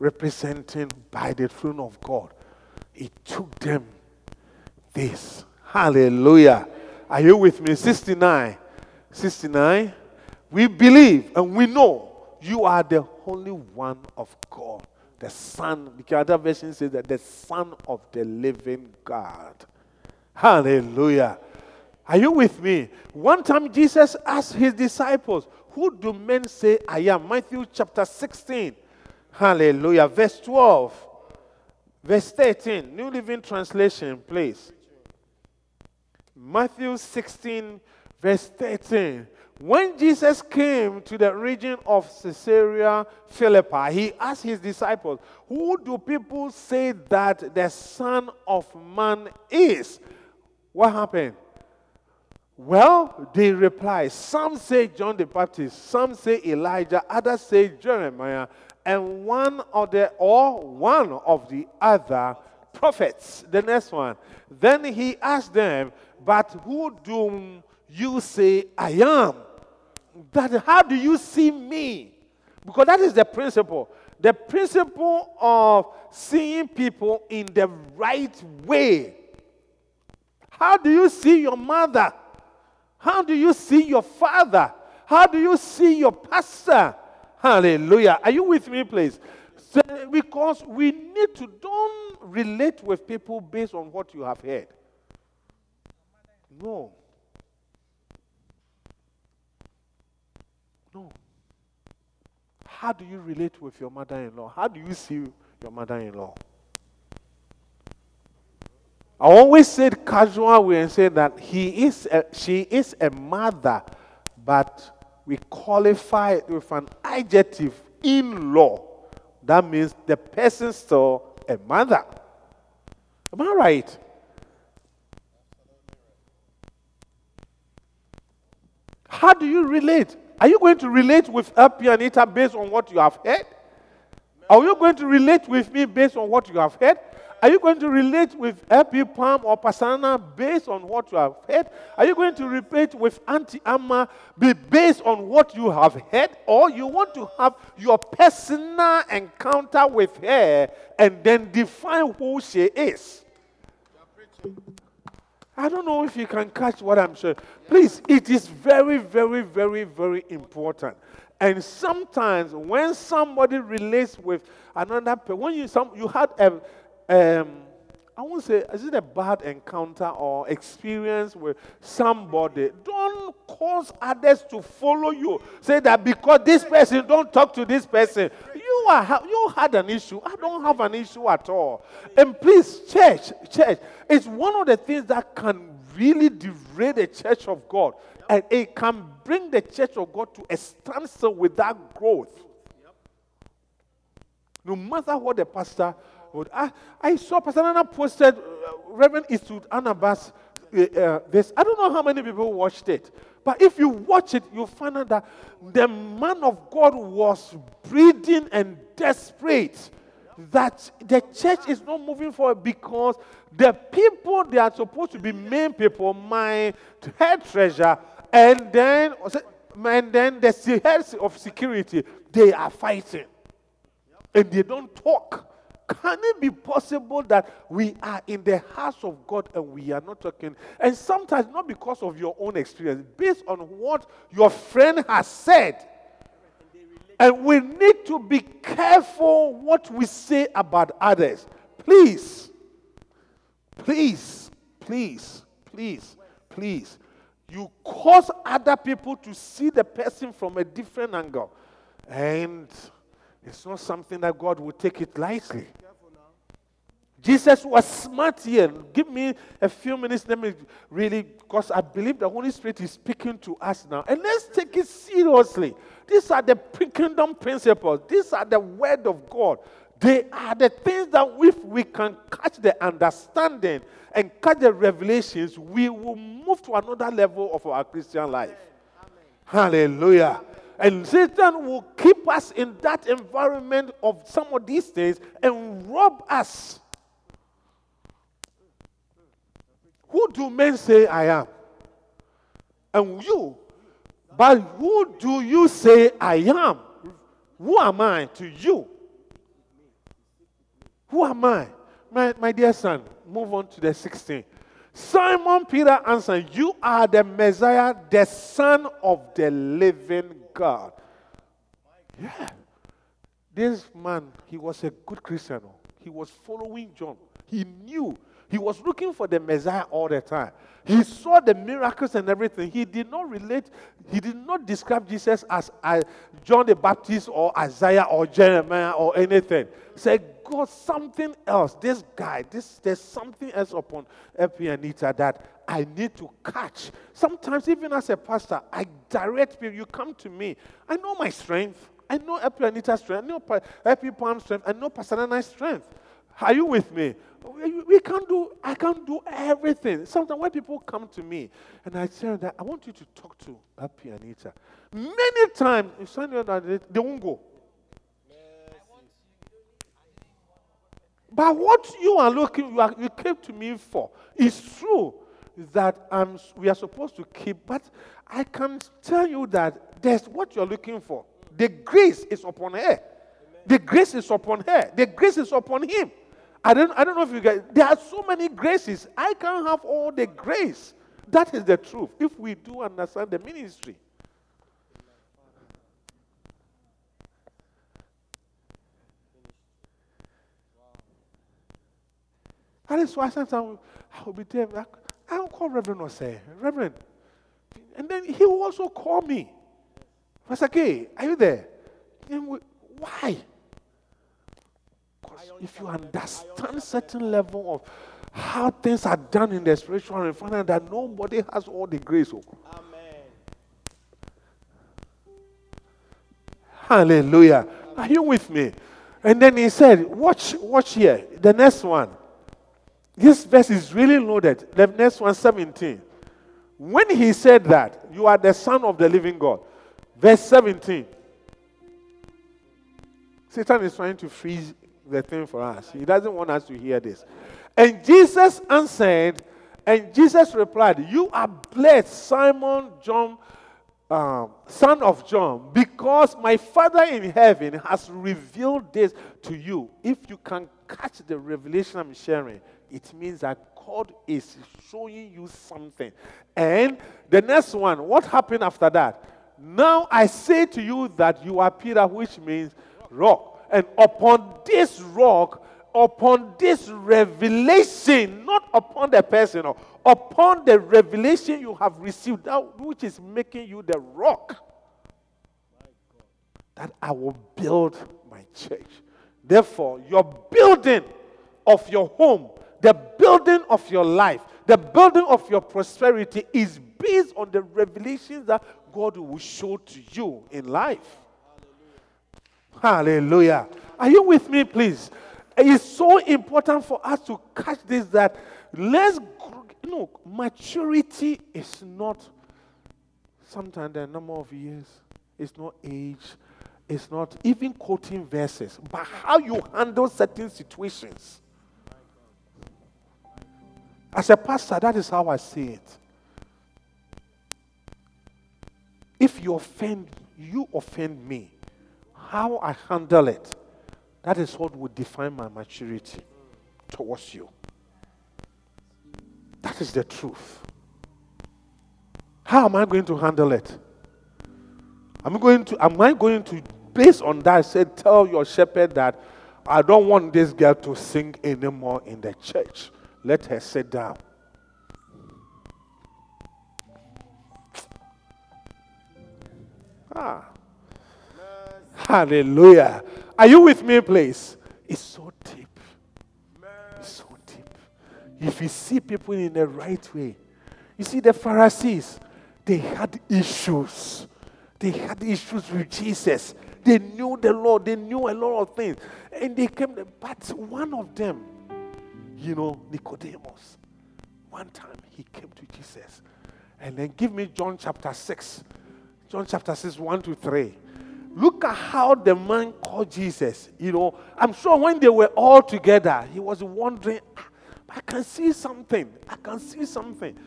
representing by the throne of God, it took them this. Hallelujah. Are you with me? 69. 69. We believe and we know you are the only one of God the Son, the other version says that the Son of the living God. Hallelujah. Are you with me? One time Jesus asked his disciples, Who do men say I am? Matthew chapter 16. Hallelujah. Verse 12. Verse 13. New Living Translation, please. Matthew 16, verse 13. When Jesus came to the region of Caesarea Philippi, he asked his disciples, Who do people say that the Son of Man is? What happened? Well, they replied, Some say John the Baptist, some say Elijah, others say Jeremiah, and one of the or one of the other prophets. The next one. Then he asked them, But who do you say I am? that how do you see me? Because that is the principle. The principle of seeing people in the right way. How do you see your mother? How do you see your father? How do you see your pastor? Hallelujah. Are you with me, please? So, because we need to don't relate with people based on what you have heard. No. No. How do you relate with your mother in law? How do you see your mother in law? I always said casual way and say that he is a, she is a mother, but we qualify it with an adjective in law. That means the person still a mother. Am I right? How do you relate? Are you going to relate with Happy Anita based on what you have heard? Are you going to relate with me based on what you have heard? Are you going to relate with Happy Palm or Pasana based on what you have heard? Are you going to relate with Auntie Amma be based on what you have heard? Or you want to have your personal encounter with her and then define who she is? I don't know if you can catch what I'm saying. Please, it is very, very, very, very important. And sometimes when somebody relates with another person, when you some you had a um, I won't say, is it a bad encounter or experience with somebody? Don't cause others to follow you. Say that because this person don't talk to this person, you are you had an issue. I don't have an issue at all. And please, church, church, it's one of the things that can really derail the church of God, and it can bring the church of God to a standstill without growth. No matter what the pastor I, I saw Pastor Nana posted uh, Reverend Eastwood Anaba's uh, uh, this. I don't know how many people watched it. But if you watch it, you'll find out that the man of God was breathing and desperate that the church is not moving forward because the people they are supposed to be main people, my head treasure, and then and then the heads of security, they are fighting. And they don't talk. Can it be possible that we are in the house of God and we are not talking? And sometimes not because of your own experience, based on what your friend has said. And we need to be careful what we say about others. Please, please, please, please, please. You cause other people to see the person from a different angle. And it's not something that God will take it lightly. Jesus was smart here. Give me a few minutes. Let me really, because I believe the Holy Spirit is speaking to us now. And let's take it seriously. These are the pre kingdom principles. These are the word of God. They are the things that if we can catch the understanding and catch the revelations, we will move to another level of our Christian life. Amen. Hallelujah. And Satan will keep us in that environment of some of these things and rob us. Who do men say I am? And you, but who do you say I am? Who am I to you? Who am I? My, my dear son, move on to the 16. Simon Peter answered, You are the Messiah, the Son of the living God. Yeah. This man, he was a good Christian. Oh. He was following John. He knew. He was looking for the Messiah all the time. He saw the miracles and everything. He did not relate, he did not describe Jesus as John the Baptist or Isaiah or Jeremiah or anything. Say, God, something else. This guy, this there's something else upon Epianita that I need to catch. Sometimes, even as a pastor, I direct people. You come to me. I know my strength. I know Epianita's strength. I know Epi Palm's strength. I know Pastor strength. Are you with me? We can't do, I can't do everything. Sometimes when people come to me and I tell them that I want you to talk to Happy Anita, many times, if that they won't go. But what you are looking, you, are, you came to me for, is true that um, we are supposed to keep, but I can tell you that there's what you're looking for. The grace is upon her. The grace is upon her. The grace is upon him. I don't, I don't know if you guys, there are so many graces. I can't have all the grace. That is the truth. If we do understand the ministry. That is why sometimes I will be there. I will call Reverend or say, Reverend. And then he will also call me. Pastor K, are you there? Why? If you understand certain level of how things are done in the spiritual and find that nobody has all the grace. Oh. Amen. Hallelujah. Are you with me? And then he said, Watch, watch here. The next one. This verse is really loaded. The next one, 17. When he said that, you are the son of the living God. Verse 17. Satan is trying to freeze the thing for us. He doesn't want us to hear this. And Jesus answered, and Jesus replied, You are blessed, Simon John, um, son of John, because my Father in heaven has revealed this to you. If you can catch the revelation I'm sharing, it means that God is showing you something. And the next one, what happened after that? Now I say to you that you are Peter, which means rock. And upon this rock, upon this revelation, not upon the person, oh, upon the revelation you have received, that which is making you the rock, that I will build my church. Therefore, your building of your home, the building of your life, the building of your prosperity is based on the revelations that God will show to you in life. Hallelujah. Are you with me, please? It's so important for us to catch this that let's, you know, maturity is not sometimes the number of years, it's not age, it's not even quoting verses, but how you handle certain situations. As a pastor, that is how I see it. If you offend, you offend me how I handle it, that is what would define my maturity towards you. That is the truth. How am I going to handle it? I'm going to am I going to based on that say tell your shepherd that I don't want this girl to sing anymore in the church. Let her sit down. Ah. Hallelujah. Are you with me, please? It's so deep. It's so deep. If you see people in the right way, you see the Pharisees, they had issues. They had issues with Jesus. They knew the Lord. They knew a lot of things. And they came, but one of them, you know, Nicodemus, one time he came to Jesus. And then give me John chapter 6. John chapter 6, 1 to 3. Look at how the man called Jesus. You know, I'm sure when they were all together, he was wondering, ah, I can see something. I can see something.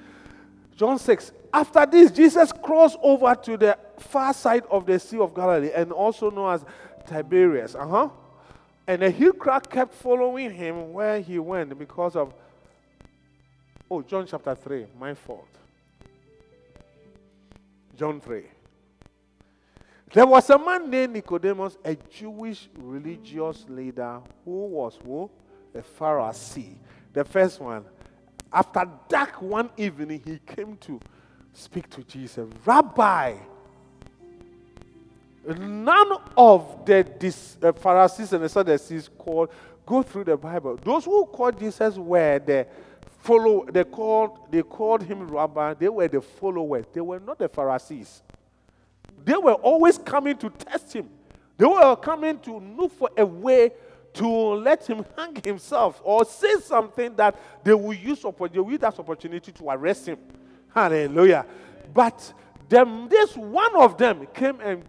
John 6. After this, Jesus crossed over to the far side of the Sea of Galilee and also known as Tiberias. Uh huh. And a huge crowd kept following him where he went because of. Oh, John chapter 3. My fault. John 3. There was a man named Nicodemus, a Jewish religious leader who was who? A Pharisee. The first one. After dark one evening, he came to speak to Jesus. Rabbi, none of the dis, uh, Pharisees and the Sadducees called go through the Bible. Those who called Jesus were the follow. They called they called him Rabbi. They were the followers. They were not the Pharisees. They were always coming to test him. They were coming to look for a way to let him hang himself or say something that they will use they will use that opportunity to arrest him. Hallelujah. But them, this one of them came and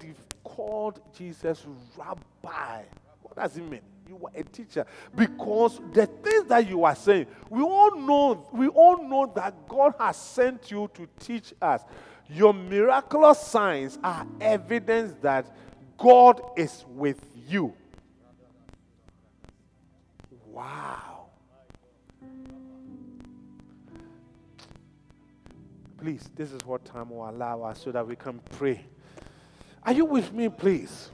called Jesus Rabbi. What does it mean? You are a teacher because the things that you are saying, we all know, we all know that God has sent you to teach us. Your miraculous signs are evidence that God is with you. Wow. Please, this is what time will allow us so that we can pray. Are you with me, please?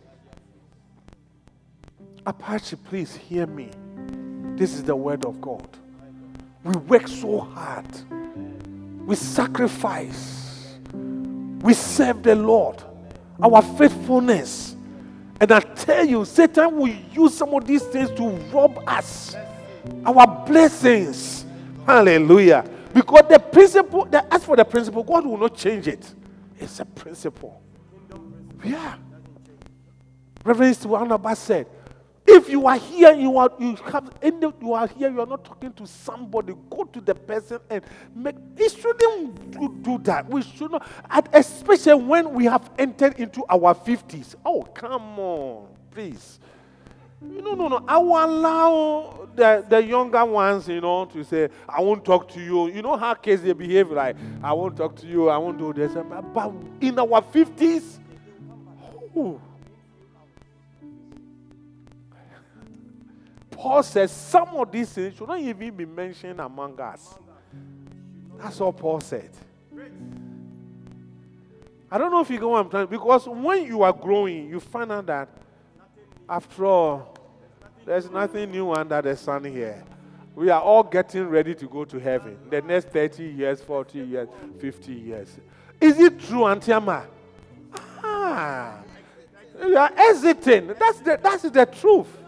Apache, please hear me. This is the word of God. We work so hard, we sacrifice, we serve the Lord. Our faithfulness and I tell you, Satan will use some of these things to rob us. Our blessings. Hallelujah. Because the principle, the, as for the principle, God will not change it. It's a principle. Yeah. Reverend Barnabas said, if you are here, you are you have you are here, you are not talking to somebody. Go to the person and make. It shouldn't do, that. We should not, especially when we have entered into our fifties. Oh, come on, please. No, no, no. I will allow the, the younger ones, you know, to say, I won't talk to you. You know how kids they behave like, I won't talk to you, I won't do this. But in our 50s, oh, Paul says some of these things should not even be mentioned among us. That's all Paul said. I don't know if you go what I'm trying because when you are growing, you find out that after all, there's nothing new under the sun here. We are all getting ready to go to heaven. The next 30 years, 40 years, 50 years. Is it true, Auntie Antiama? Ah, you are hesitating. That's the, that's the truth.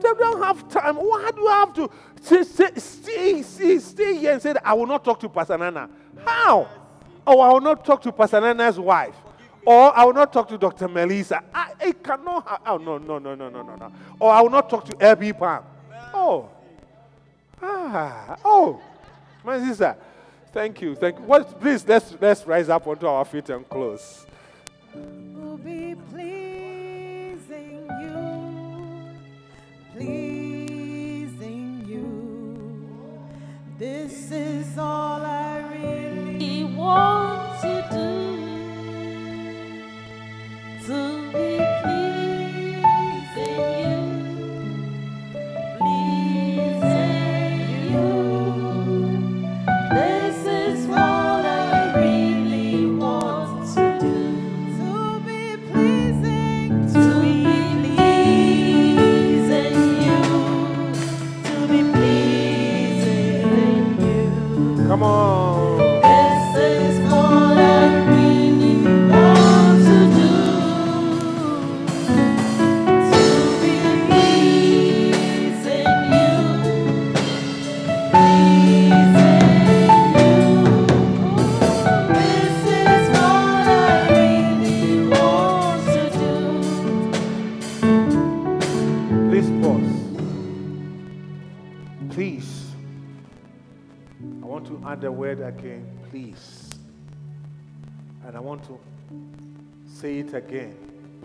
They don't have time. Why do you have to stay, stay, stay, stay here and say, I will not talk to Pastor Nana? How? Or I will not talk to Pastor Nana's wife. Or I will not talk to Dr. Melissa. I, I cannot. Ha- oh, no, no, no, no, no, no, no. Or I will not talk to Abby Pam. Oh. Ah. Oh. My sister. Thank you. Thank you. What, please, let's, let's rise up onto our feet and close. We'll Pleasing you. This is all I it again,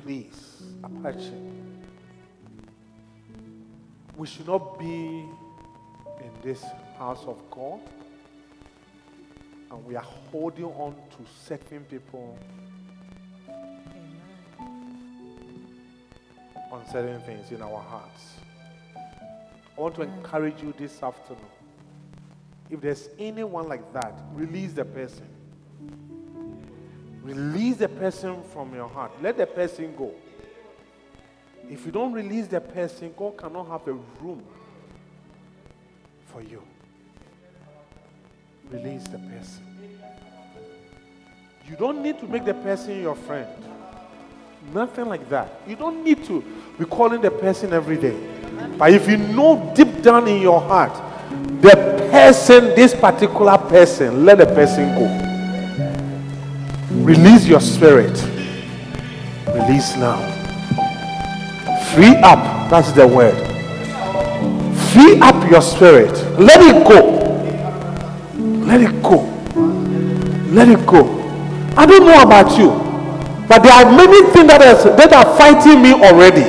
please. Apache. We should not be in this house of God and we are holding on to certain people on certain things in our hearts. I want to encourage you this afternoon. If there's anyone like that, release the person. Release the person from your heart. Let the person go. If you don't release the person, God cannot have a room for you. Release the person. You don't need to make the person your friend. Nothing like that. You don't need to be calling the person every day. But if you know deep down in your heart, the person, this particular person, let the person go. Release your spirit. Release now. Free up. That's the word. Free up your spirit. Let it go. Let it go. Let it go. I don't know about you, but there are many things that, is, that are fighting me already.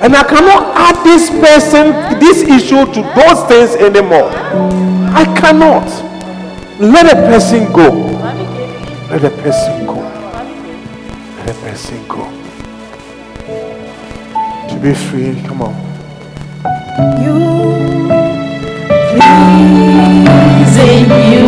And I cannot add this person, this issue to those things anymore. I cannot. Let a person go. Let a person go. Let a person go. To be free, come on. You pleasing you.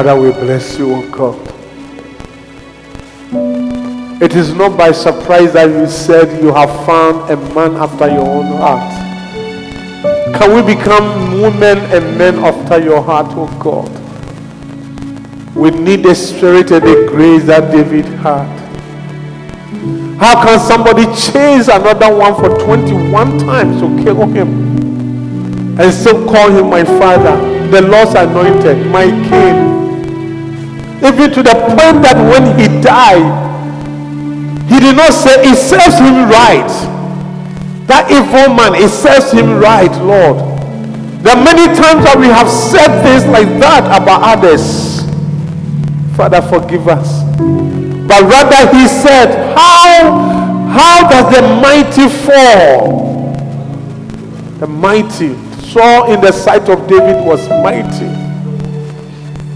Father, we bless you, O God. It is not by surprise that you said you have found a man after your own heart. Can we become women and men after your heart, O God? We need the spirit and the grace that David had. How can somebody chase another one for 21 times to kill him and still call him my father, the Lord's anointed, my king? Even to the point that when he died, he did not say, It serves him right. That evil man, it serves him right, Lord. There are many times that we have said things like that about others. Father, forgive us. But rather, he said, How, how does the mighty fall? The mighty Saul in the sight of David was mighty.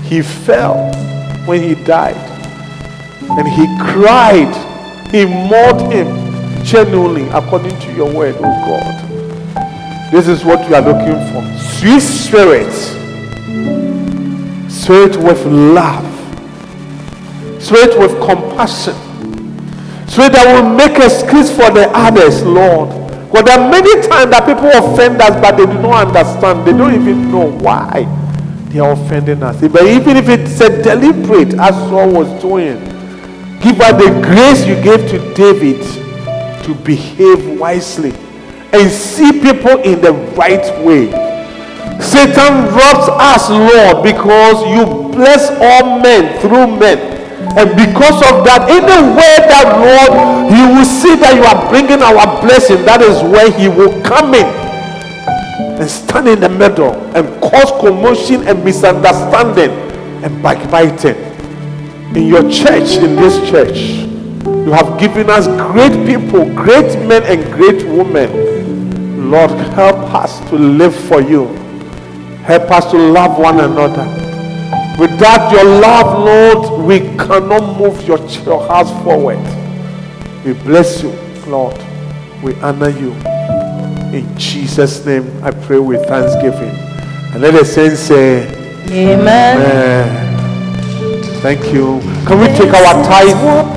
He fell when he died. And he cried. He mourned him genuinely according to your word, oh God. This is what we are looking for. Sweet spirit. Spirit with love. Spirit with compassion. Spirit that will make excuse for the others, Lord. Because there are many times that people offend us, but they do not understand. They don't even know why they are offending us. But even if it's a deliberate, as Saul was doing, give us the grace you gave to David to behave wisely and see people in the right way. Satan robs us, Lord, because you bless all men through men. And because of that, anywhere that, Lord, he will see that you are bringing our blessing, that is where he will come in and stand in the middle and cause commotion and misunderstanding and backbiting. In your church, in this church, you have given us great people, great men, and great women. Lord, help us to live for you. Help us to love one another. Without your love, Lord, we cannot move your, your house forward. We bless you, Lord. We honor you. In Jesus' name, I pray with thanksgiving. And let the saints say, Amen. Amen. Thank you. Can we take our tithe?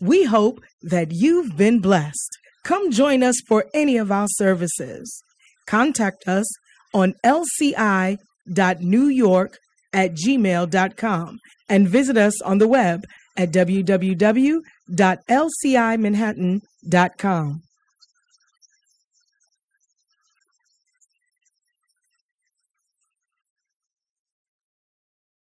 We hope that you've been blessed. Come join us for any of our services. Contact us on lci.newyork at gmail.com and visit us on the web at www.lcimanhattan.com.